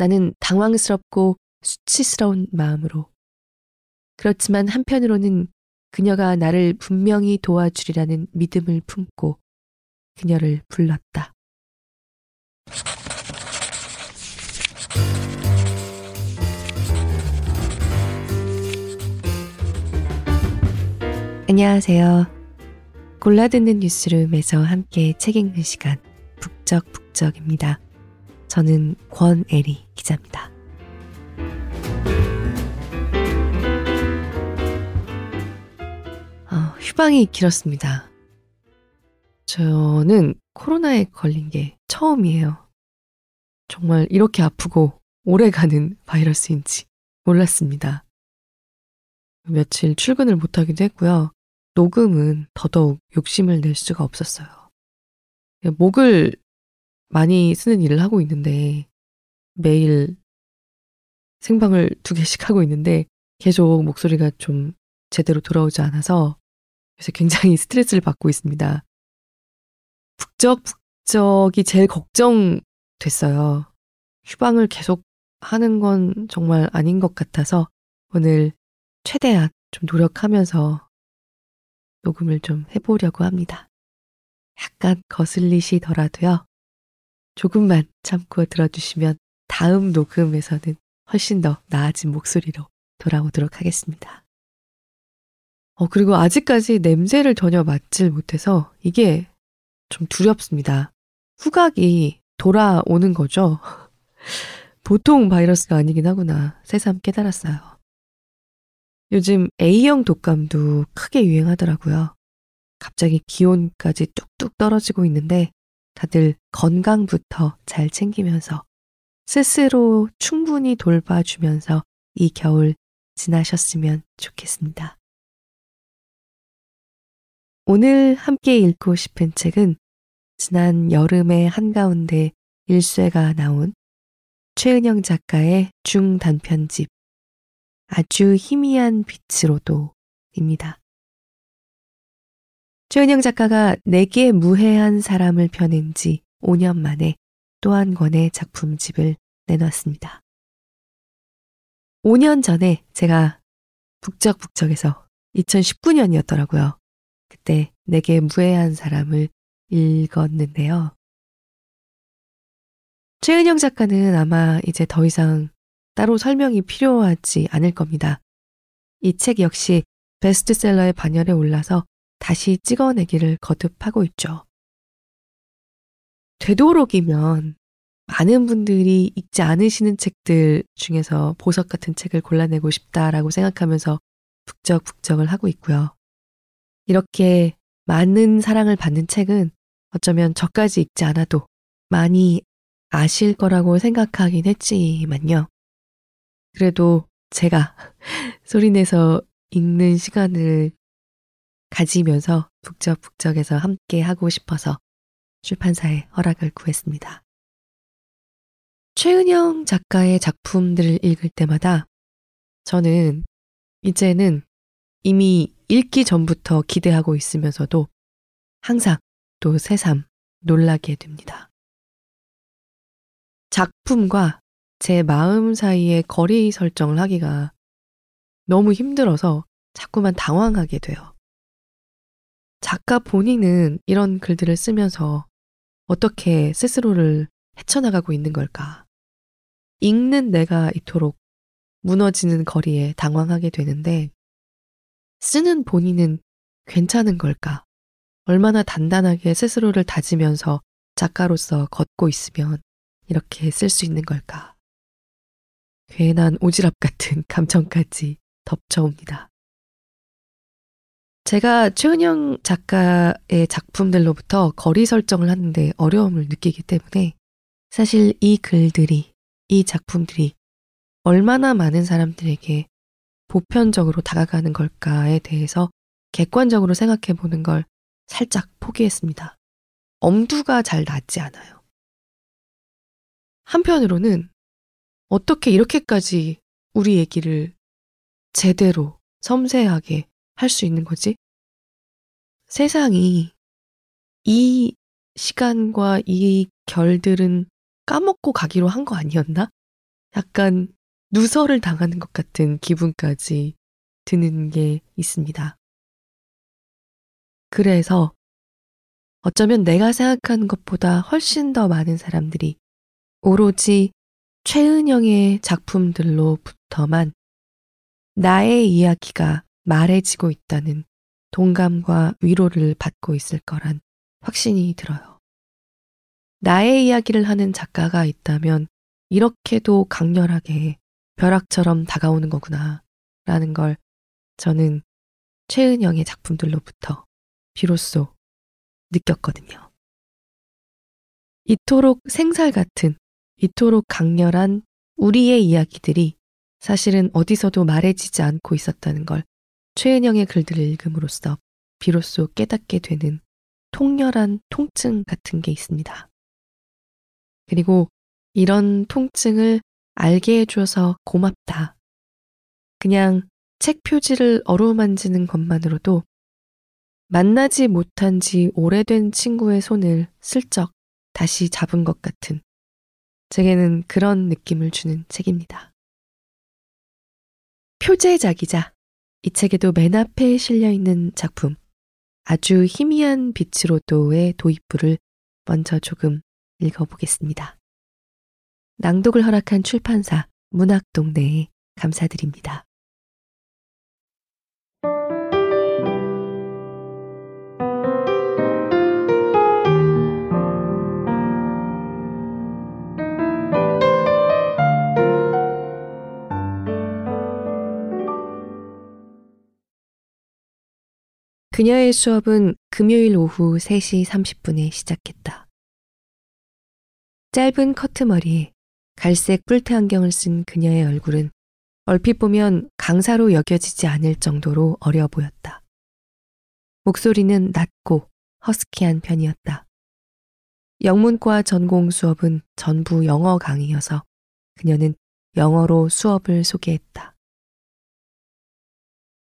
나는 당황스럽고 수치스러운 마음으로. 그렇지만 한편으로는 그녀가 나를 분명히 도와주리라는 믿음을 품고 그녀를 불렀다. 안녕하세요. 골라듣는 뉴스룸에서 함께 책 읽는 시간 북적북적입니다. 저는 권애리 기자입니다. 어, 휴방이 길었습니다. 저는 코로나에 걸린 게 처음이에요. 정말 이렇게 아프고 오래가는 바이러스인지 몰랐습니다. 며칠 출근을 못하기도 했고요. 녹음은 더더욱 욕심을 낼 수가 없었어요. 목을 많이 쓰는 일을 하고 있는데 매일 생방을 두 개씩 하고 있는데 계속 목소리가 좀 제대로 돌아오지 않아서 그래서 굉장히 스트레스를 받고 있습니다. 북적북적이 제일 걱정됐어요. 휴방을 계속 하는 건 정말 아닌 것 같아서 오늘 최대한 좀 노력하면서 녹음을 좀 해보려고 합니다. 약간 거슬리시더라도요. 조금만 참고 들어주시면 다음 녹음에서는 훨씬 더 나아진 목소리로 돌아오도록 하겠습니다. 어, 그리고 아직까지 냄새를 전혀 맡질 못해서 이게 좀 두렵습니다. 후각이 돌아오는 거죠. 보통 바이러스가 아니긴 하구나. 새삼 깨달았어요. 요즘 A형 독감도 크게 유행하더라고요. 갑자기 기온까지 뚝뚝 떨어지고 있는데 다들 건강부터 잘 챙기면서 스스로 충분히 돌봐주면서 이 겨울 지나셨으면 좋겠습니다. 오늘 함께 읽고 싶은 책은 지난 여름의 한가운데 일쇄가 나온 최은영 작가의 중단편집 아주 희미한 빛으로도입니다. 최은영 작가가 내게 무해한 사람을 펴낸 지 5년 만에 또 한 권의 작품집을 내놨습니다. 5년 전에 제가 북적북적에서 2019년이었더라고요. 그때 내게 무해한 사람을 읽었는데요. 최은영 작가는 아마 이제 더 이상 따로 설명이 필요하지 않을 겁니다. 이 책 역시 베스트셀러의 반열에 올라서 다시 찍어내기를 거듭하고 있죠. 되도록이면 많은 분들이 읽지 않으시는 책들 중에서 보석 같은 책을 골라내고 싶다라고 생각하면서 북적북적을 하고 있고요. 이렇게 많은 사랑을 받는 책은 어쩌면 저까지 읽지 않아도 많이 아실 거라고 생각하긴 했지만요. 그래도 제가 소리내서 읽는 시간을 가지면서 북적북적해서 함께 하고 싶어서 출판사에 허락을 구했습니다. 최은영 작가의 작품들을 읽을 때마다 저는 이제는 이미 읽기 전부터 기대하고 있으면서도 항상 또 새삼 놀라게 됩니다. 작품과 제 마음 사이에 거리 설정을 하기가 너무 힘들어서 자꾸만 당황하게 돼요. 작가 본인은 이런 글들을 쓰면서 어떻게 스스로를 헤쳐나가고 있는 걸까? 읽는 내가 이토록 무너지는 거리에 당황하게 되는데 쓰는 본인은 괜찮은 걸까? 얼마나 단단하게 스스로를 다지면서 작가로서 걷고 있으면 이렇게 쓸 수 있는 걸까? 괜한 오지랖 같은 감정까지 덮쳐옵니다. 제가 최은영 작가의 작품들로부터 거리 설정을 하는데 어려움을 느끼기 때문에 사실 이 글들이, 이 작품들이 얼마나 많은 사람들에게 보편적으로 다가가는 걸까에 대해서 객관적으로 생각해 보는 걸 살짝 포기했습니다. 엄두가 잘 나지 않아요. 한편으로는 어떻게 이렇게까지 우리 얘기를 제대로 섬세하게 할 수 있는 거지? 세상이 이 시간과 이 결들은 까먹고 가기로 한 거 아니었나? 약간 누설을 당하는 것 같은 기분까지 드는 게 있습니다. 그래서 어쩌면 내가 생각하는 것보다 훨씬 더 많은 사람들이 오로지 최은영의 작품들로부터만 나의 이야기가 말해지고 있다는 동감과 위로를 받고 있을 거란 확신이 들어요. 나의 이야기를 하는 작가가 있다면 이렇게도 강렬하게 벼락처럼 다가오는 거구나 라는 걸 저는 최은영의 작품들로부터 비로소 느꼈거든요. 이토록 생살 같은, 이토록 강렬한 우리의 이야기들이 사실은 어디서도 말해지지 않고 있었다는 걸 최은영의 글들을 읽음으로써 비로소 깨닫게 되는 통렬한 통증 같은 게 있습니다. 그리고 이런 통증을 알게 해줘서 고맙다. 그냥 책 표지를 어루만지는 것만으로도 만나지 못한 지 오래된 친구의 손을 슬쩍 다시 잡은 것 같은 제게는 그런 느낌을 주는 책입니다. 표제작이자 이 책에도 맨 앞에 실려 있는 작품 아주 희미한 빛으로도의 도입부를 먼저 조금 읽어보겠습니다. 낭독을 허락한 출판사 문학동네에 감사드립니다. 그녀의 수업은 금요일 오후 3시 30분에 시작했다. 짧은 커트머리에 갈색 뿔테 안경을 쓴 그녀의 얼굴은 얼핏 보면 강사로 여겨지지 않을 정도로 어려 보였다. 목소리는 낮고 허스키한 편이었다. 영문과 전공 수업은 전부 영어 강의여서 그녀는 영어로 수업을 소개했다.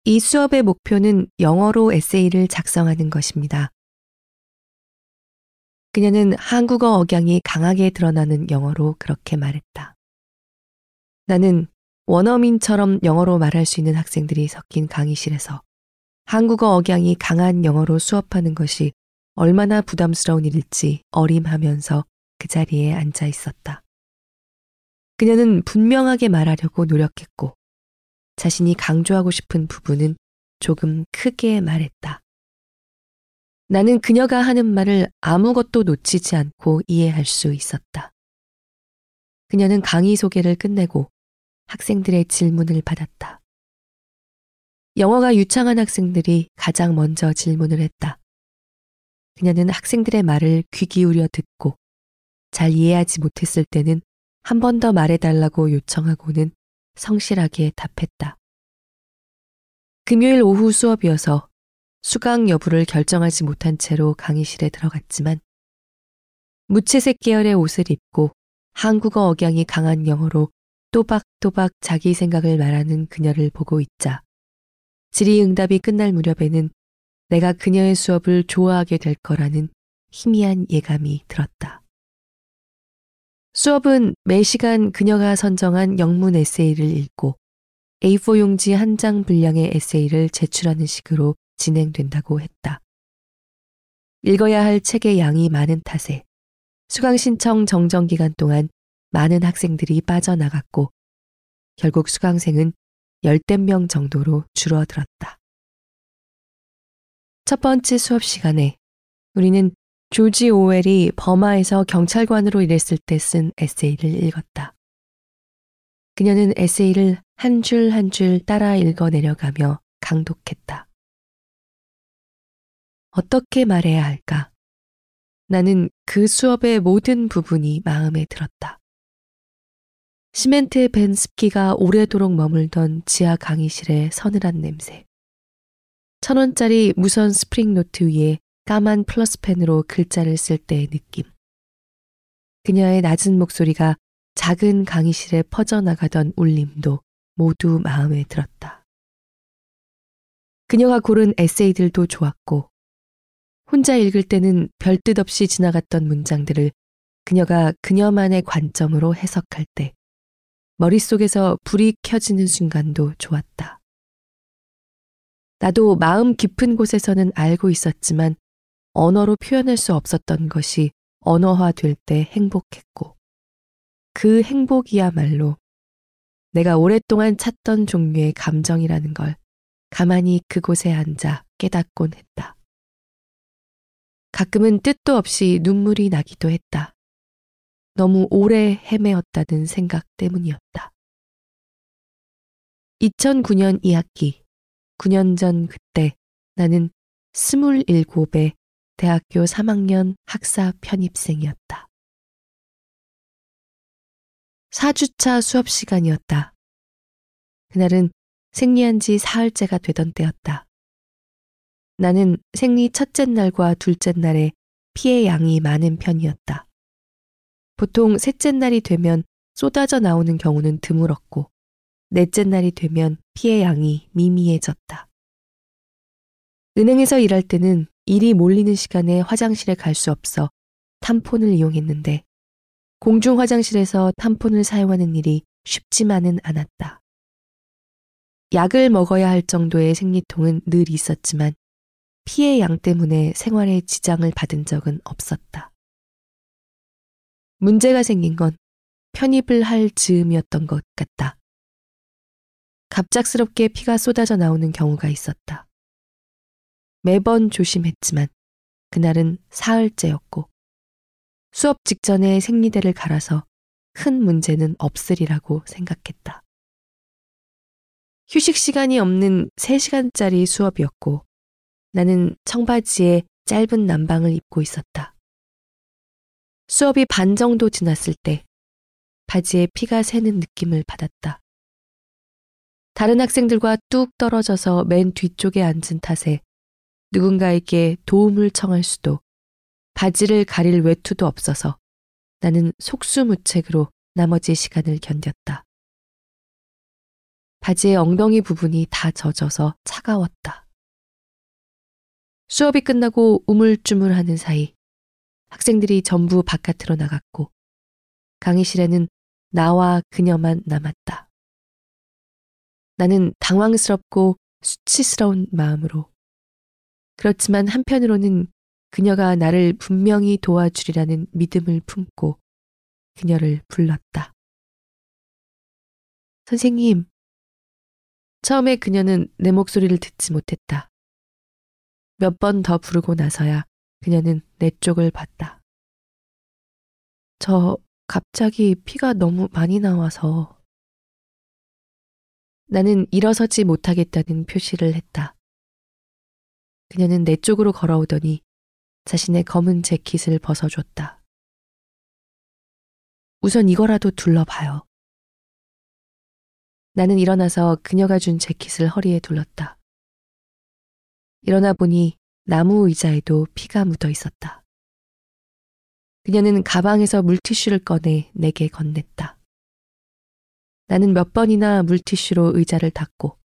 이 수업의 목표는 영어로 에세이를 작성하는 것입니다. 그녀는 한국어 억양이 강하게 드러나는 영어로 그렇게 말했다. 나는 원어민처럼 영어로 말할 수 있는 학생들이 섞인 강의실에서 한국어 억양이 강한 영어로 수업하는 것이 얼마나 부담스러운 일일지 어림하면서 그 자리에 앉아 있었다. 그녀는 분명하게 말하려고 노력했고 자신이 강조하고 싶은 부분은 조금 크게 말했다. 나는 그녀가 하는 말을 아무것도 놓치지 않고 이해할 수 있었다. 그녀는 강의 소개를 끝내고 학생들의 질문을 받았다. 영어가 유창한 학생들이 가장 먼저 질문을 했다. 그녀는 학생들의 말을 귀 기울여 듣고 잘 이해하지 못했을 때는 한 번 더 말해달라고 요청하고는 성실하게 답했다. 금요일 오후 수업이어서 수강 여부를 결정하지 못한 채로 강의실에 들어갔지만 무채색 계열의 옷을 입고 한국어 억양이 강한 영어로 또박또박 자기 생각을 말하는 그녀를 보고 있자 질의응답이 끝날 무렵에는 내가 그녀의 수업을 좋아하게 될 거라는 희미한 예감이 들었다. 수업은 매 시간 그녀가 선정한 영문 에세이를 읽고 A4 용지 한 장 분량의 에세이를 제출하는 식으로 진행된다고 했다. 읽어야 할 책의 양이 많은 탓에 수강 신청 정정 기간 동안 많은 학생들이 빠져나갔고 결국 수강생은 열댓 명 정도로 줄어들었다. 첫 번째 수업 시간에 우리는 조지 오웰이 버마에서 경찰관으로 일했을 때 쓴 에세이를 읽었다. 그녀는 에세이를 한 줄 한 줄 따라 읽어 내려가며 강독했다. 어떻게 말해야 할까? 나는 그 수업의 모든 부분이 마음에 들었다. 시멘트 벤 습기가 오래도록 머물던 지하 강의실의 서늘한 냄새. 천 원짜리 무선 스프링 노트 위에 까만 플러스펜으로 글자를 쓸 때의 느낌. 그녀의 낮은 목소리가 작은 강의실에 퍼져나가던 울림도 모두 마음에 들었다. 그녀가 고른 에세이들도 좋았고, 혼자 읽을 때는 별뜻 없이 지나갔던 문장들을 그녀가 그녀만의 관점으로 해석할 때 머릿속에서 불이 켜지는 순간도 좋았다. 나도 마음 깊은 곳에서는 알고 있었지만 언어로 표현할 수 없었던 것이 언어화 될 때 행복했고 그 행복이야말로 내가 오랫동안 찾던 종류의 감정이라는 걸 가만히 그곳에 앉아 깨닫곤 했다. 가끔은 뜻도 없이 눈물이 나기도 했다. 너무 오래 헤매었다는 생각 때문이었다. 2009년 2학기, 9년 전 그때 나는 27의 대학교 3학년 학사 편입생이었다. 4주차 수업 시간이었다. 그날은 생리한 지 사흘째가 되던 때였다. 나는 생리 첫째 날과 둘째 날에 피의 양이 많은 편이었다. 보통 셋째 날이 되면 쏟아져 나오는 경우는 드물었고, 넷째 날이 되면 피의 양이 미미해졌다. 은행에서 일할 때는 일이 몰리는 시간에 화장실에 갈 수 없어 탐폰을 이용했는데, 공중 화장실에서 탐폰을 사용하는 일이 쉽지만은 않았다. 약을 먹어야 할 정도의 생리통은 늘 있었지만 피해 양 때문에 생활에 지장을 받은 적은 없었다. 문제가 생긴 건 편입을 할 즈음이었던 것 같다. 갑작스럽게 피가 쏟아져 나오는 경우가 있었다. 매번 조심했지만 그날은 사흘째였고 수업 직전에 생리대를 갈아서 큰 문제는 없으리라고 생각했다. 휴식 시간이 없는 3시간짜리 수업이었고 나는 청바지에 짧은 남방을 입고 있었다. 수업이 반 정도 지났을 때 바지에 피가 새는 느낌을 받았다. 다른 학생들과 뚝 떨어져서 맨 뒤쪽에 앉은 탓에 누군가에게 도움을 청할 수도 바지를 가릴 외투도 없어서 나는 속수무책으로 나머지 시간을 견뎠다. 바지의 엉덩이 부분이 다 젖어서 차가웠다. 수업이 끝나고 우물쭈물하는 사이 학생들이 전부 바깥으로 나갔고 강의실에는 나와 그녀만 남았다. 나는 당황스럽고 수치스러운 마음으로 그렇지만 한편으로는 그녀가 나를 분명히 도와주리라는 믿음을 품고 그녀를 불렀다. 선생님. 처음에 그녀는 내 목소리를 듣지 못했다. 몇 번 더 부르고 나서야 그녀는 내 쪽을 봤다. 저 갑자기 피가 너무 많이 나와서 나는 일어서지 못하겠다는 표시를 했다. 그녀는 내 쪽으로 걸어오더니 자신의 검은 재킷을 벗어줬다. 우선 이거라도 둘러봐요. 나는 일어나서 그녀가 준 재킷을 허리에 둘렀다. 일어나 보니 나무 의자에도 피가 묻어 있었다. 그녀는 가방에서 물티슈를 꺼내 내게 건넸다. 나는 몇 번이나 물티슈로 의자를 닦고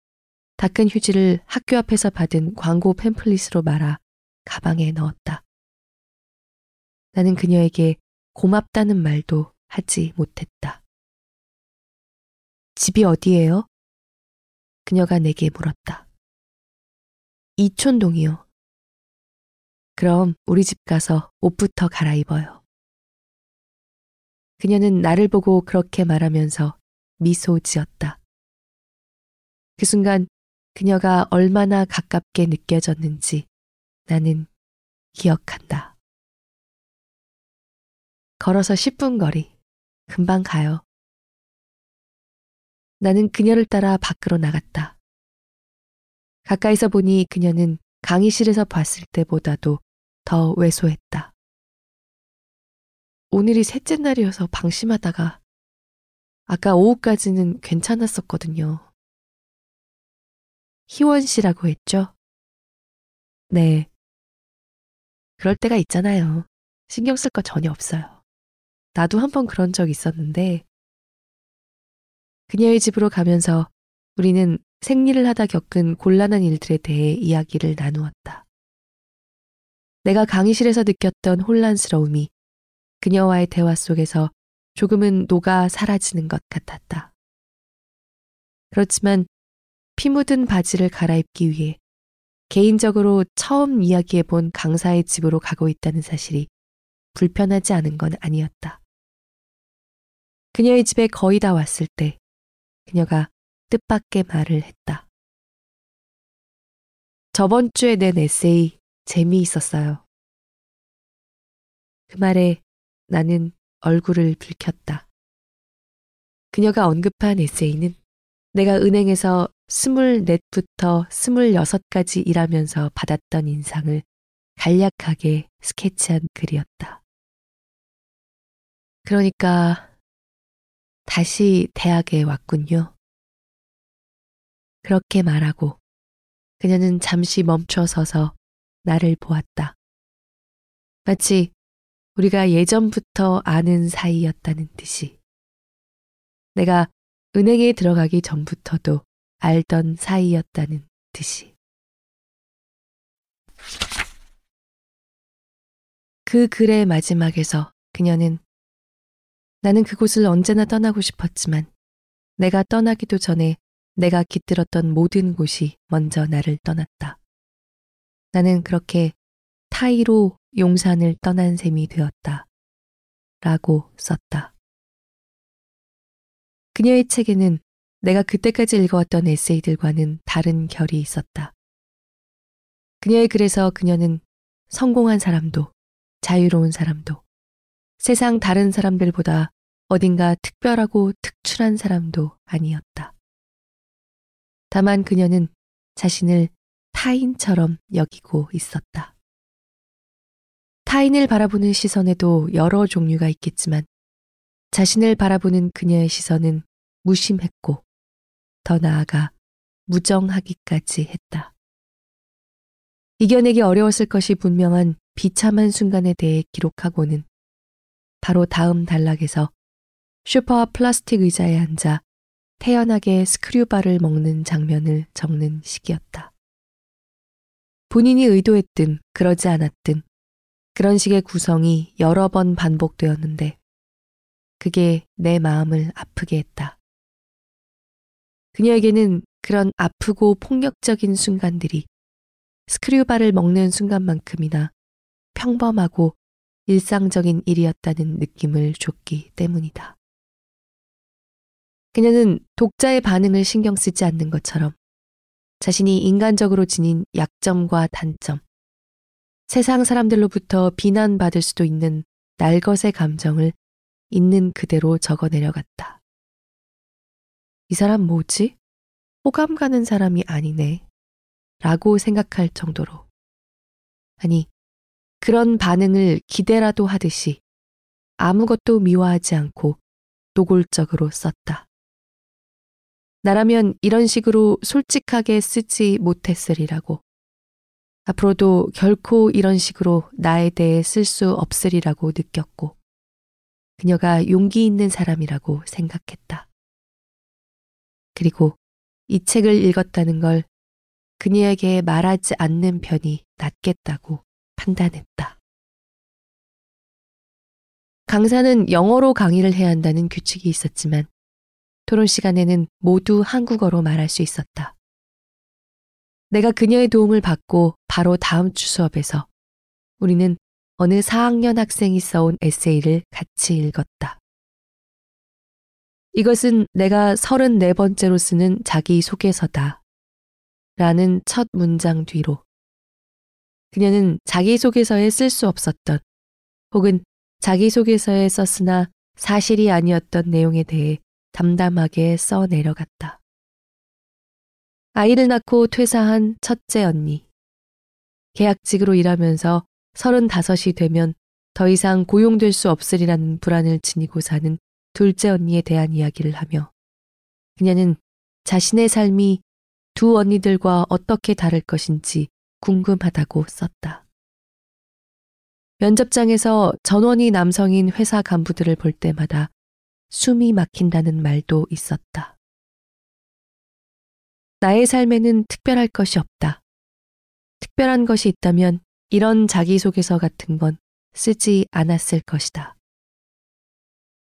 닦은 휴지를 학교 앞에서 받은 광고 팸플릿으로 말아 가방에 넣었다. 나는 그녀에게 고맙다는 말도 하지 못했다. 집이 어디예요? 그녀가 내게 물었다. 이촌동이요. 그럼 우리 집 가서 옷부터 갈아입어요. 그녀는 나를 보고 그렇게 말하면서 미소 지었다. 그 순간 그녀가 얼마나 가깝게 느껴졌는지 나는 기억한다. 걸어서 10분 거리. 금방 가요. 나는 그녀를 따라 밖으로 나갔다. 가까이서 보니 그녀는 강의실에서 봤을 때보다도 더 왜소했다. 오늘이 셋째 날이어서 방심하다가 아까 오후까지는 괜찮았었거든요. 희원 씨라고 했죠? 네. 그럴 때가 있잖아요. 신경 쓸 거 전혀 없어요. 나도 한 번 그런 적 있었는데 그녀의 집으로 가면서 우리는 생리를 하다 겪은 곤란한 일들에 대해 이야기를 나누었다. 내가 강의실에서 느꼈던 혼란스러움이 그녀와의 대화 속에서 조금은 녹아 사라지는 것 같았다. 그렇지만 피 묻은 바지를 갈아입기 위해 개인적으로 처음 이야기해 본 강사의 집으로 가고 있다는 사실이 불편하지 않은 건 아니었다. 그녀의 집에 거의 다 왔을 때 그녀가 뜻밖의 말을 했다. 저번 주에 낸 에세이 재미있었어요. 그 말에 나는 얼굴을 붉혔다. 그녀가 언급한 에세이는 내가 은행에서 24부터 26까지 일하면서 받았던 인상을 간략하게 스케치한 글이었다. 그러니까 다시 대학에 왔군요. 그렇게 말하고 그녀는 잠시 멈춰 서서 나를 보았다. 마치 우리가 예전부터 아는 사이였다는 듯이. 내가 은행에 들어가기 전부터도 알던 사이였다는 듯이. 그 글의 마지막에서 그녀는 나는 그곳을 언제나 떠나고 싶었지만 내가 떠나기도 전에 내가 깃들었던 모든 곳이 먼저 나를 떠났다. 나는 그렇게 타이로 용산을 떠난 셈이 되었다. 라고 썼다. 그녀의 책에는 내가 그때까지 읽어왔던 에세이들과는 다른 결이 있었다. 그녀의 글에서 그녀는 성공한 사람도 자유로운 사람도 세상 다른 사람들보다 어딘가 특별하고 특출한 사람도 아니었다. 다만 그녀는 자신을 타인처럼 여기고 있었다. 타인을 바라보는 시선에도 여러 종류가 있겠지만 자신을 바라보는 그녀의 시선은 무심했고 더 나아가 무정하기까지 했다. 이겨내기 어려웠을 것이 분명한 비참한 순간에 대해 기록하고는 바로 다음 단락에서 슈퍼 플라스틱 의자에 앉아 태연하게 스크류바를 먹는 장면을 적는 식이었다. 본인이 의도했든 그러지 않았든 그런 식의 구성이 여러 번 반복되었는데 그게 내 마음을 아프게 했다. 그녀에게는 그런 아프고 폭력적인 순간들이 스크류바를 먹는 순간만큼이나 평범하고 일상적인 일이었다는 느낌을 줬기 때문이다. 그녀는 독자의 반응을 신경 쓰지 않는 것처럼 자신이 인간적으로 지닌 약점과 단점, 세상 사람들로부터 비난받을 수도 있는 날것의 감정을 있는 그대로 적어 내려갔다. 이 사람 뭐지? 호감 가는 사람이 아니네. 라고 생각할 정도로. 아니, 그런 반응을 기대라도 하듯이 아무것도 미워하지 않고 노골적으로 썼다. 나라면 이런 식으로 솔직하게 쓰지 못했으리라고. 앞으로도 결코 이런 식으로 나에 대해 쓸 수 없으리라고 느꼈고, 그녀가 용기 있는 사람이라고 생각했다. 그리고 이 책을 읽었다는 걸 그녀에게 말하지 않는 편이 낫겠다고 판단했다. 강사는 영어로 강의를 해야 한다는 규칙이 있었지만 토론 시간에는 모두 한국어로 말할 수 있었다. 내가 그녀의 도움을 받고 바로 다음 주 수업에서 우리는 어느 4학년 학생이 써온 에세이를 같이 읽었다. 이것은 내가 34번째로 쓰는 자기소개서다. 라는 첫 문장 뒤로 그녀는 자기소개서에 쓸 수 없었던 혹은 자기소개서에 썼으나 사실이 아니었던 내용에 대해 담담하게 써 내려갔다. 아이를 낳고 퇴사한 첫째 언니. 계약직으로 일하면서 35이 되면 더 이상 고용될 수 없으리라는 불안을 지니고 사는 둘째 언니에 대한 이야기를 하며 그녀는 자신의 삶이 두 언니들과 어떻게 다를 것인지 궁금하다고 썼다. 면접장에서 전원이 남성인 회사 간부들을 볼 때마다 숨이 막힌다는 말도 있었다. 나의 삶에는 특별할 것이 없다. 특별한 것이 있다면 이런 자기소개서 같은 건 쓰지 않았을 것이다.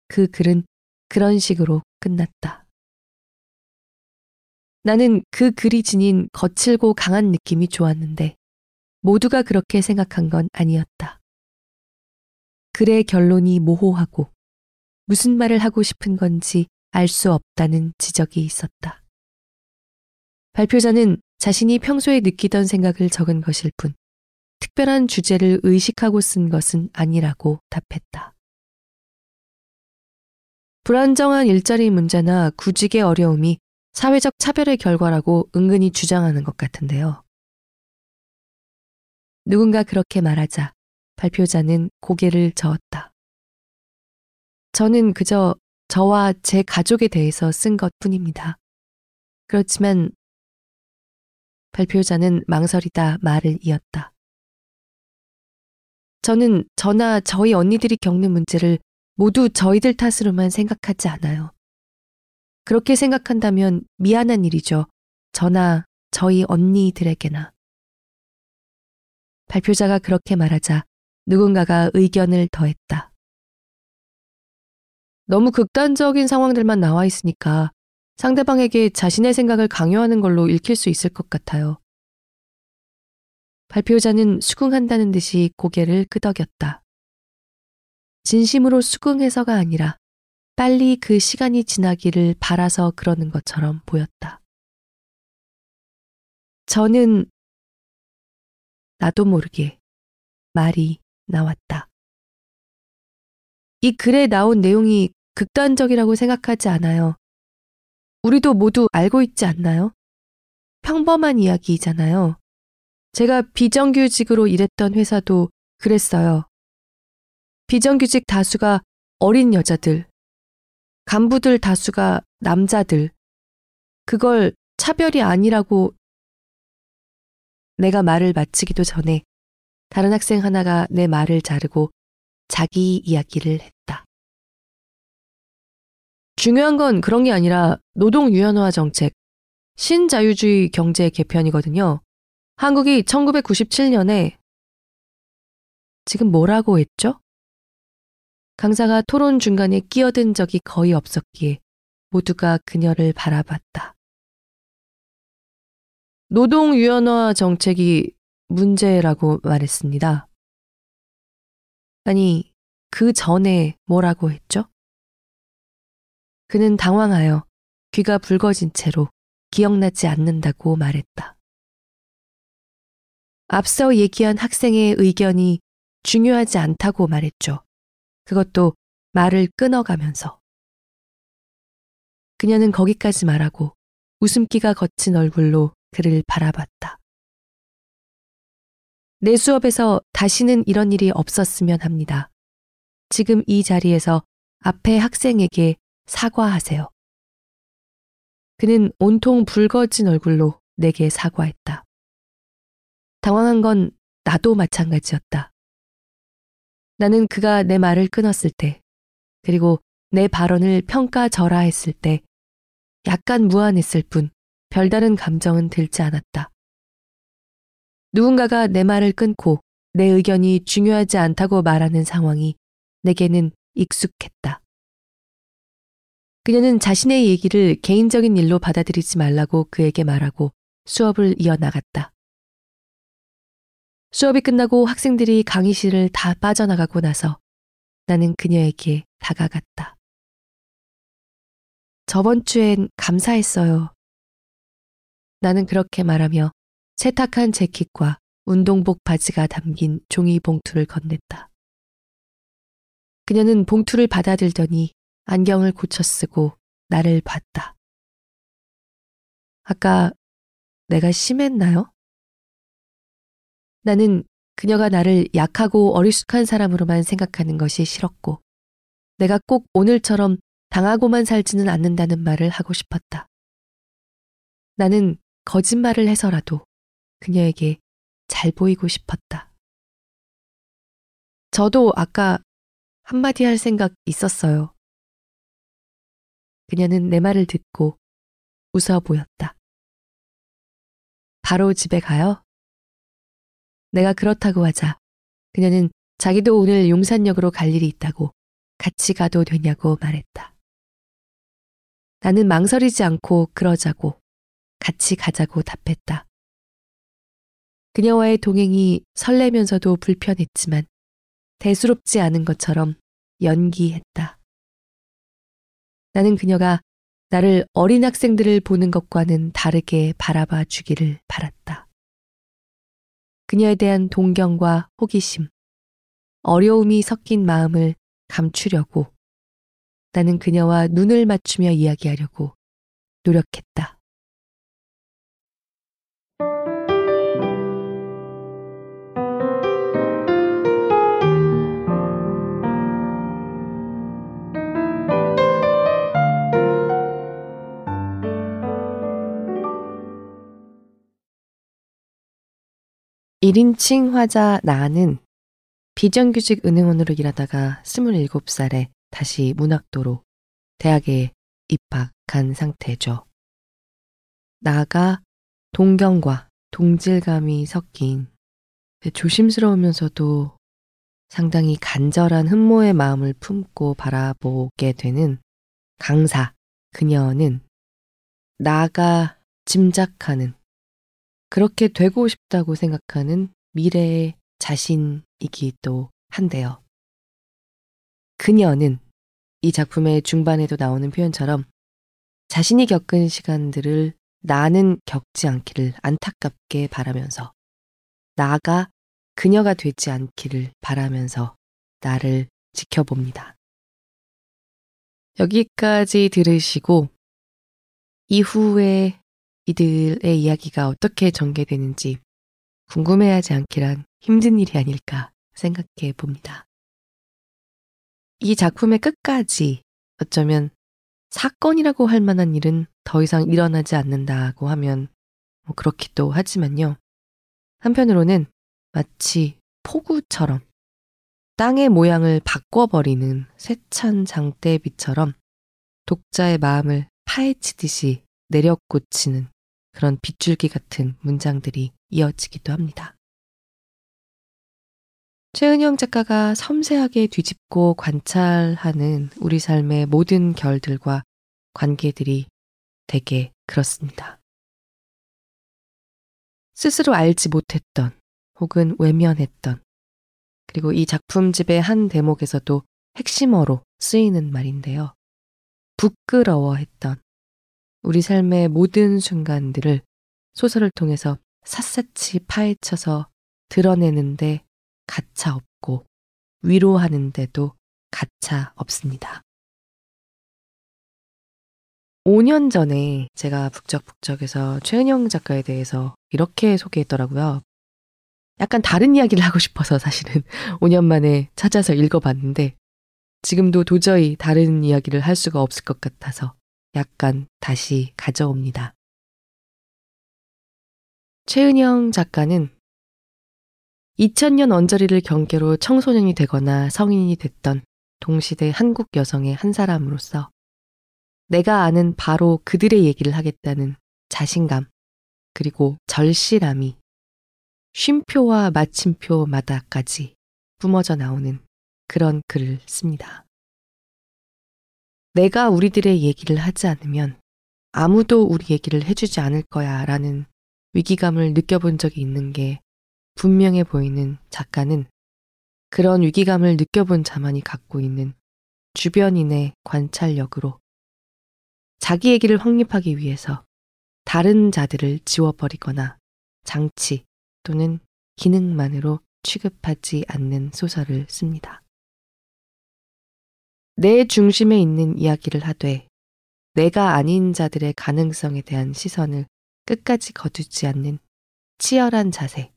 그 글은 그런 식으로 끝났다. 나는 그 글이 지닌 거칠고 강한 느낌이 좋았는데 모두가 그렇게 생각한 건 아니었다. 글의 결론이 모호하고 무슨 말을 하고 싶은 건지 알 수 없다는 지적이 있었다. 발표자는 자신이 평소에 느끼던 생각을 적은 것일 뿐 특별한 주제를 의식하고 쓴 것은 아니라고 답했다. 불안정한 일자리 문제나 구직의 어려움이 사회적 차별의 결과라고 은근히 주장하는 것 같은데요. 누군가 그렇게 말하자 발표자는 고개를 저었다. 저는 그저 저와 제 가족에 대해서 쓴 것 뿐입니다. 그렇지만 발표자는 망설이다 말을 이었다. 저는 저나 저희 언니들이 겪는 문제를 모두 저희들 탓으로만 생각하지 않아요. 그렇게 생각한다면 미안한 일이죠. 저나 저희 언니들에게나. 발표자가 그렇게 말하자 누군가가 의견을 더했다. 너무 극단적인 상황들만 나와 있으니까 상대방에게 자신의 생각을 강요하는 걸로 읽힐 수 있을 것 같아요. 발표자는 수긍한다는 듯이 고개를 끄덕였다. 진심으로 수긍해서가 아니라 빨리 그 시간이 지나기를 바라서 그러는 것처럼 보였다. 저는 나도 모르게 말이 나왔다. 이 글에 나온 내용이 극단적이라고 생각하지 않아요. 우리도 모두 알고 있지 않나요? 평범한 이야기이잖아요. 제가 비정규직으로 일했던 회사도 그랬어요. 비정규직 다수가 어린 여자들, 간부들 다수가 남자들. 그걸 차별이 아니라고 내가 말을 마치기도 전에 다른 학생 하나가 내 말을 자르고 자기 이야기를 했다. 중요한 건 그런 게 아니라 노동 유연화 정책, 신자유주의 경제 개편이거든요. 한국이 1997년에 지금 뭐라고 했죠? 강사가 토론 중간에 끼어든 적이 거의 없었기에 모두가 그녀를 바라봤다. 노동 유연화 정책이 문제라고 말했습니다. 아니, 그 전에 뭐라고 했죠? 그는 당황하여 귀가 붉어진 채로 기억나지 않는다고 말했다. 앞서 얘기한 학생의 의견이 중요하지 않다고 말했죠. 그것도 말을 끊어가면서. 그녀는 거기까지 말하고 웃음기가 거친 얼굴로 그를 바라봤다. 내 수업에서 다시는 이런 일이 없었으면 합니다. 지금 이 자리에서 앞에 학생에게 사과하세요. 그는 온통 붉어진 얼굴로 내게 사과했다. 당황한 건 나도 마찬가지였다. 나는 그가 내 말을 끊었을 때, 그리고 내 발언을 평가절하했을 때, 약간 무안했을 뿐 별다른 감정은 들지 않았다. 누군가가 내 말을 끊고 내 의견이 중요하지 않다고 말하는 상황이 내게는 익숙했다. 그녀는 자신의 얘기를 개인적인 일로 받아들이지 말라고 그에게 말하고 수업을 이어나갔다. 수업이 끝나고 학생들이 강의실을 다 빠져나가고 나서 나는 그녀에게 다가갔다. 저번 주엔 감사했어요. 나는 그렇게 말하며 세탁한 재킷과 운동복 바지가 담긴 종이 봉투를 건넸다. 그녀는 봉투를 받아들더니 안경을 고쳐 쓰고 나를 봤다. 아까 내가 심했나요? 나는 그녀가 나를 약하고 어리숙한 사람으로만 생각하는 것이 싫었고, 내가 꼭 오늘처럼 당하고만 살지는 않는다는 말을 하고 싶었다. 나는 거짓말을 해서라도 그녀에게 잘 보이고 싶었다. 저도 아까 한마디 할 생각 있었어요. 그녀는 내 말을 듣고 웃어 보였다. 바로 집에 가요? 내가 그렇다고 하자 그녀는 자기도 오늘 용산역으로 갈 일이 있다고 같이 가도 되냐고 말했다. 나는 망설이지 않고 그러자고 같이 가자고 답했다. 그녀와의 동행이 설레면서도 불편했지만 대수롭지 않은 것처럼 연기했다. 나는 그녀가 나를 어린 학생들을 보는 것과는 다르게 바라봐 주기를 바랐다. 그녀에 대한 동경과 호기심, 어려움이 섞인 마음을 감추려고 나는 그녀와 눈을 맞추며 이야기하려고 노력했다. 1인칭 화자 나는 비정규직 은행원으로 일하다가 27살에 다시 문학도로 대학에 입학한 상태죠. 나가 동경과 동질감이 섞인 조심스러우면서도 상당히 간절한 흠모의 마음을 품고 바라보게 되는 강사 그녀는 나가 짐작하는 그렇게 되고 싶다고 생각하는 미래의 자신이기도 한데요. 그녀는 이 작품의 중반에도 나오는 표현처럼 자신이 겪은 시간들을 나는 겪지 않기를 안타깝게 바라면서 나가 그녀가 되지 않기를 바라면서 나를 지켜봅니다. 여기까지 들으시고 이후에 이들의 이야기가 어떻게 전개되는지 궁금해하지 않기란 힘든 일이 아닐까 생각해 봅니다. 이 작품의 끝까지 어쩌면 사건이라고 할 만한 일은 더 이상 일어나지 않는다고 하면 뭐 그렇기도 하지만요. 한편으로는 마치 폭우처럼 땅의 모양을 바꿔버리는 쇠찬 장대비처럼 독자의 마음을 파헤치듯이 내려꽂히는 그런 빗줄기 같은 문장들이 이어지기도 합니다. 최은영 작가가 섬세하게 뒤집고 관찰하는 우리 삶의 모든 결들과 관계들이 되게 그렇습니다. 스스로 알지 못했던 혹은 외면했던 그리고 이 작품집의 한 대목에서도 핵심어로 쓰이는 말인데요. 부끄러워했던 우리 삶의 모든 순간들을 소설을 통해서 샅샅이 파헤쳐서 드러내는데 가차 없고 위로하는데도 가차 없습니다. 5년 전에 제가 북적북적에서 최은영 작가에 대해서 이렇게 소개했더라고요. 약간 다른 이야기를 하고 싶어서 사실은 5년 만에 찾아서 읽어봤는데 지금도 도저히 다른 이야기를 할 수가 없을 것 같아서 약간 다시 가져옵니다. 최은영 작가는 2000년 언저리를 경계로 청소년이 되거나 성인이 됐던 동시대 한국 여성의 한 사람으로서 내가 아는 바로 그들의 얘기를 하겠다는 자신감, 그리고 절실함이 쉼표와 마침표마다까지 뿜어져 나오는 그런 글을 씁니다. 내가 우리들의 얘기를 하지 않으면 아무도 우리 얘기를 해주지 않을 거야 라는 위기감을 느껴본 적이 있는 게 분명해 보이는 작가는 그런 위기감을 느껴본 자만이 갖고 있는 주변인의 관찰력으로 자기 얘기를 확립하기 위해서 다른 자들을 지워버리거나 장치 또는 기능만으로 취급하지 않는 소설을 씁니다. 내 중심에 있는 이야기를 하되 내가 아닌 자들의 가능성에 대한 시선을 끝까지 거두지 않는 치열한 자세.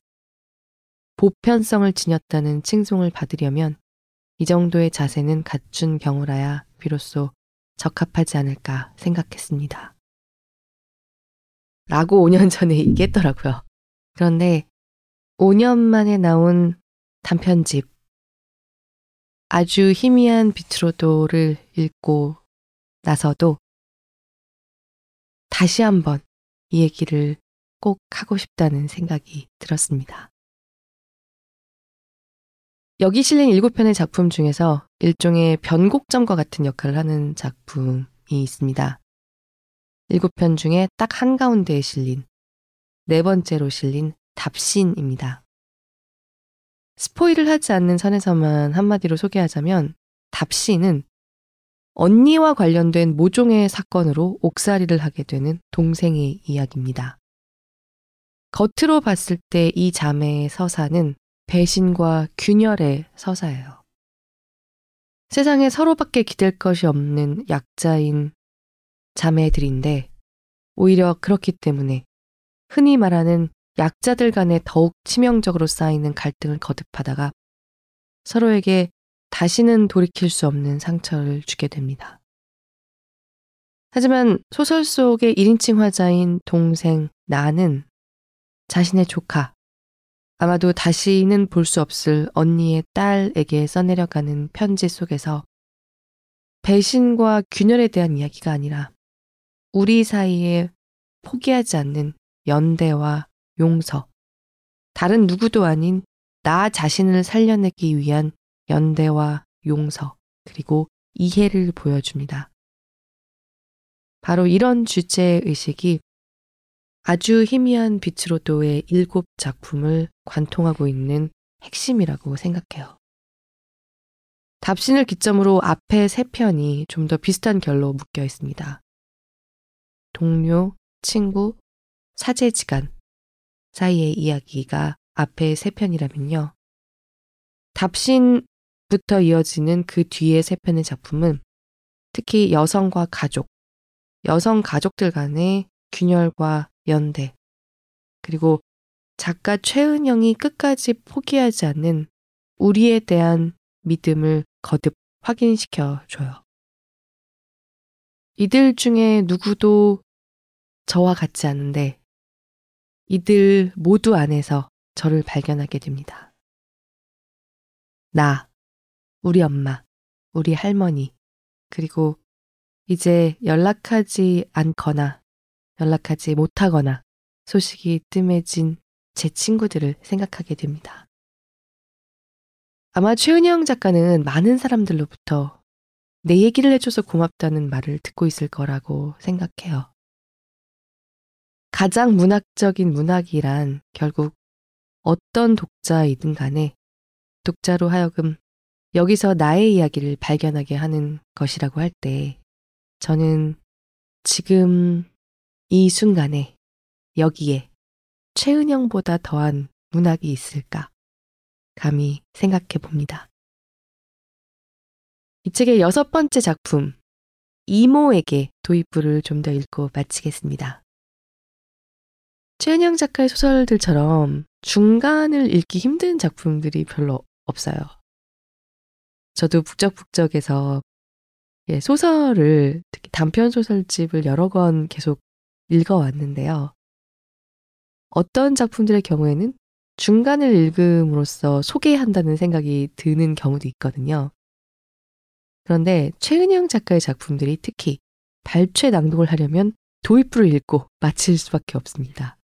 보편성을 지녔다는 칭송을 받으려면 이 정도의 자세는 갖춘 경우라야 비로소 적합하지 않을까 생각했습니다. 라고 5년 전에 얘기했더라고요. 그런데 5년 만에 나온 단편집 아주 희미한 비트로도를 읽고 나서도 다시 한번 이 얘기를 꼭 하고 싶다는 생각이 들었습니다. 여기 실린 7편의 작품 중에서 일종의 변곡점과 같은 역할을 하는 작품이 있습니다. 일곱 편 중에 딱 한가운데에 실린 네 번째로 실린 답신입니다. 스포일을 하지 않는 선에서만 한마디로 소개하자면 답신은 언니와 관련된 모종의 사건으로 옥살이를 하게 되는 동생의 이야기입니다. 겉으로 봤을 때 이 자매의 서사는 배신과 균열의 서사예요. 세상에 서로밖에 기댈 것이 없는 약자인 자매들인데 오히려 그렇기 때문에 흔히 말하는 약자들 간에 더욱 치명적으로 쌓이는 갈등을 거듭하다가 서로에게 다시는 돌이킬 수 없는 상처를 주게 됩니다. 하지만 소설 속의 1인칭 화자인 동생 나는 자신의 조카, 아마도 다시는 볼 수 없을 언니의 딸에게 써내려가는 편지 속에서 배신과 균열에 대한 이야기가 아니라 우리 사이에 포기하지 않는 연대와 용서, 다른 누구도 아닌 나 자신을 살려내기 위한 연대와 용서, 그리고 이해를 보여줍니다. 바로 이런 주제 의식이 아주 희미한 빛으로 도의 일곱 작품을 관통하고 있는 핵심이라고 생각해요. 답신을 기점으로 앞에 세 편이 좀 더 비슷한 결로 묶여 있습니다. 동료, 친구, 사제지간 사이의 이야기가 앞에 세 편이라면요. 답신부터 이어지는 그 뒤에 세 편의 작품은 특히 여성과 가족, 여성 가족들 간의 균열과 연대, 그리고 작가 최은영이 끝까지 포기하지 않는 우리에 대한 믿음을 거듭 확인시켜 줘요. 이들 중에 누구도 저와 같지 않은데 이들 모두 안에서 저를 발견하게 됩니다. 나, 우리 엄마, 우리 할머니, 그리고 이제 연락하지 않거나 연락하지 못하거나 소식이 뜸해진 제 친구들을 생각하게 됩니다. 아마 최은영 작가는 많은 사람들로부터 내 얘기를 해줘서 고맙다는 말을 듣고 있을 거라고 생각해요. 가장 문학적인 문학이란 결국 어떤 독자이든 간에 독자로 하여금 여기서 나의 이야기를 발견하게 하는 것이라고 할 때 저는 지금 이 순간에 여기에 최은영보다 더한 문학이 있을까 감히 생각해 봅니다. 이 책의 여섯 번째 작품 이모에게 도입부를 좀 더 읽고 마치겠습니다. 최은영 작가의 소설들처럼 중간을 읽기 힘든 작품들이 별로 없어요. 저도 북적북적에서 예, 소설을 특히 단편 소설집을 여러 권 계속 읽어왔는데요. 어떤 작품들의 경우에는 중간을 읽음으로써 소개한다는 생각이 드는 경우도 있거든요. 그런데 최은영 작가의 작품들이 특히 발췌 낭독을 하려면 도입부를 읽고 마칠 수밖에 없습니다.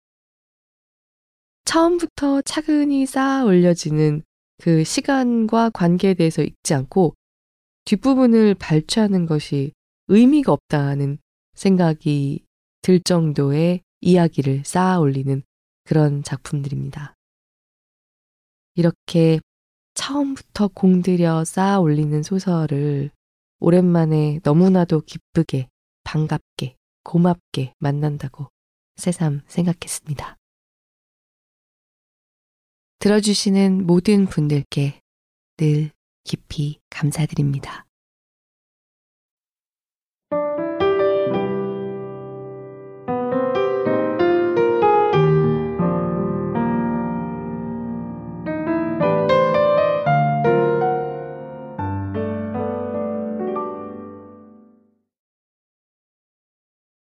처음부터 차근히 쌓아 올려지는 그 시간과 관계에 대해서 읽지 않고 뒷부분을 발췌하는 것이 의미가 없다는 생각이 들 정도의 이야기를 쌓아 올리는 그런 작품들입니다. 이렇게 처음부터 공들여 쌓아 올리는 소설을 오랜만에 너무나도 기쁘게, 반갑게, 고맙게 만난다고 새삼 생각했습니다. 들어주시는 모든 분들께 늘 깊이 감사드립니다.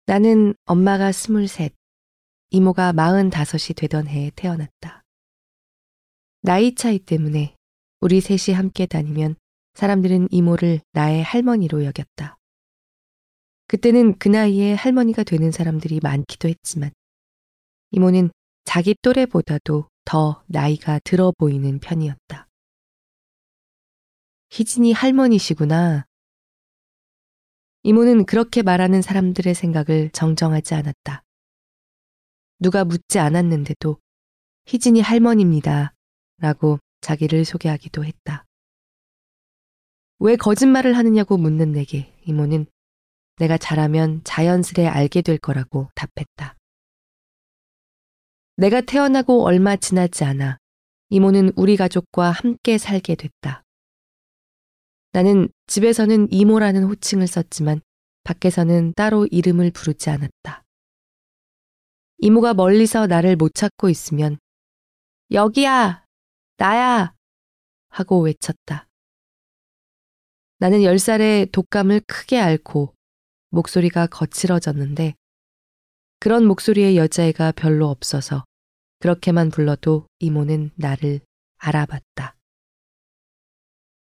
나는 엄마가 스물셋, 이모가 마흔다섯이 되던 해에 태어났다. 나이 차이 때문에 우리 셋이 함께 다니면 사람들은 이모를 나의 할머니로 여겼다. 그때는 그 나이에 할머니가 되는 사람들이 많기도 했지만 이모는 자기 또래보다도 더 나이가 들어 보이는 편이었다. 희진이 할머니시구나. 이모는 그렇게 말하는 사람들의 생각을 정정하지 않았다. 누가 묻지 않았는데도 희진이 할머니입니다. 라고 자기를 소개하기도 했다. 왜 거짓말을 하느냐고 묻는 내게 이모는 내가 잘하면 자연스레 알게 될 거라고 답했다. 내가 태어나고 얼마 지나지 않아 이모는 우리 가족과 함께 살게 됐다. 나는 집에서는 이모라는 호칭을 썼지만 밖에서는 따로 이름을 부르지 않았다. 이모가 멀리서 나를 못 찾고 있으면 여기야! 나야! 하고 외쳤다. 나는 열살에 독감을 크게 앓고 목소리가 거칠어졌는데 그런 목소리의 여자애가 별로 없어서 그렇게만 불러도 이모는 나를 알아봤다.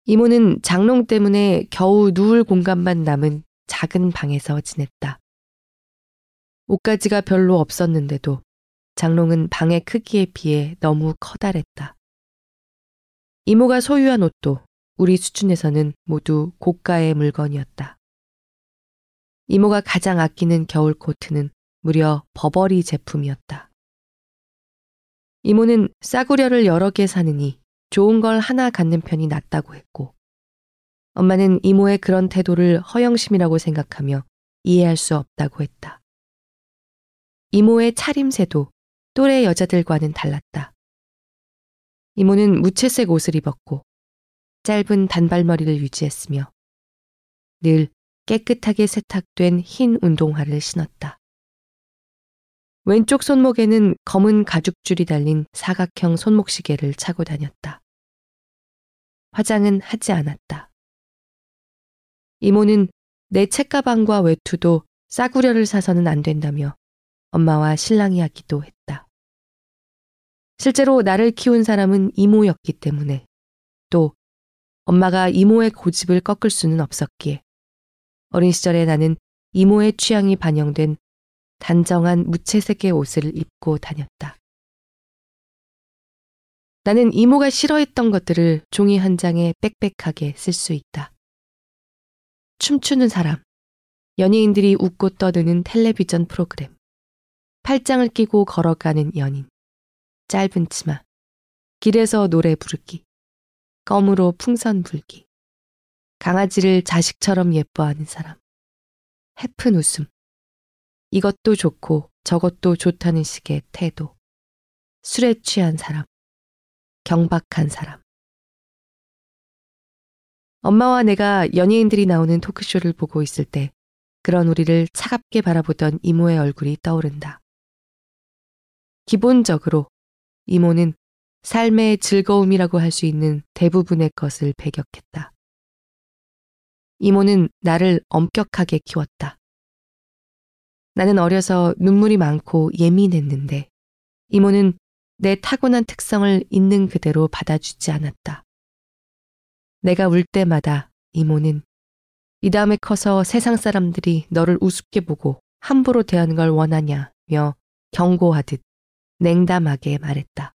이모는 장롱 때문에 겨우 누울 공간만 남은 작은 방에서 지냈다. 옷가지가 별로 없었는데도 장롱은 방의 크기에 비해 너무 커다랬다. 이모가 소유한 옷도 우리 수준에서는 모두 고가의 물건이었다. 이모가 가장 아끼는 겨울 코트는 무려 버버리 제품이었다. 이모는 싸구려를 여러 개 사느니 좋은 걸 하나 갖는 편이 낫다고 했고, 엄마는 이모의 그런 태도를 허영심이라고 생각하며 이해할 수 없다고 했다. 이모의 차림새도 또래 여자들과는 달랐다. 이모는 무채색 옷을 입었고 짧은 단발머리를 유지했으며 늘 깨끗하게 세탁된 흰 운동화를 신었다. 왼쪽 손목에는 검은 가죽줄이 달린 사각형 손목시계를 차고 다녔다. 화장은 하지 않았다. 이모는 내 책가방과 외투도 싸구려를 사서는 안 된다며 엄마와 신랑이 하기도 했다. 실제로 나를 키운 사람은 이모였기 때문에 또 엄마가 이모의 고집을 꺾을 수는 없었기에 어린 시절에 나는 이모의 취향이 반영된 단정한 무채색의 옷을 입고 다녔다. 나는 이모가 싫어했던 것들을 종이 한 장에 빽빽하게 쓸 수 있다. 춤추는 사람, 연예인들이 웃고 떠드는 텔레비전 프로그램, 팔짱을 끼고 걸어가는 연인, 짧은 치마, 길에서 노래 부르기, 껌으로 풍선 불기, 강아지를 자식처럼 예뻐하는 사람, 해픈 웃음, 이것도 좋고 저것도 좋다는 식의 태도, 술에 취한 사람, 경박한 사람. 엄마와 내가 연예인들이 나오는 토크쇼를 보고 있을 때 그런 우리를 차갑게 바라보던 이모의 얼굴이 떠오른다. 기본적으로 이모는 삶의 즐거움이라고 할 수 있는 대부분의 것을 배격했다. 이모는 나를 엄격하게 키웠다. 나는 어려서 눈물이 많고 예민했는데 이모는 내 타고난 특성을 있는 그대로 받아주지 않았다. 내가 울 때마다 이모는 이 다음에 커서 세상 사람들이 너를 우습게 보고 함부로 대하는 걸 원하냐며 경고하듯 냉담하게 말했다.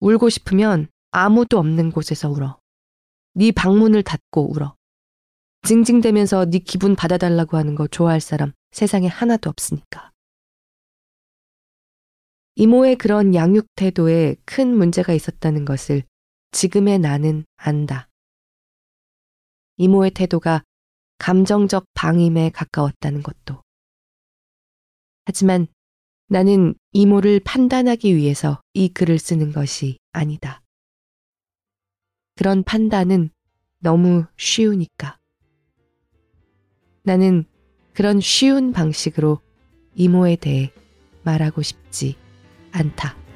울고 싶으면 아무도 없는 곳에서 울어. 네 방문을 닫고 울어. 징징대면서 네 기분 받아달라고 하는 거 좋아할 사람 세상에 하나도 없으니까. 이모의 그런 양육 태도에 큰 문제가 있었다는 것을 지금의 나는 안다. 이모의 태도가 감정적 방임에 가까웠다는 것도. 하지만 나는 이모를 판단하기 위해서 이 글을 쓰는 것이 아니다. 그런 판단은 너무 쉬우니까. 나는 그런 쉬운 방식으로 이모에 대해 말하고 싶지 않다.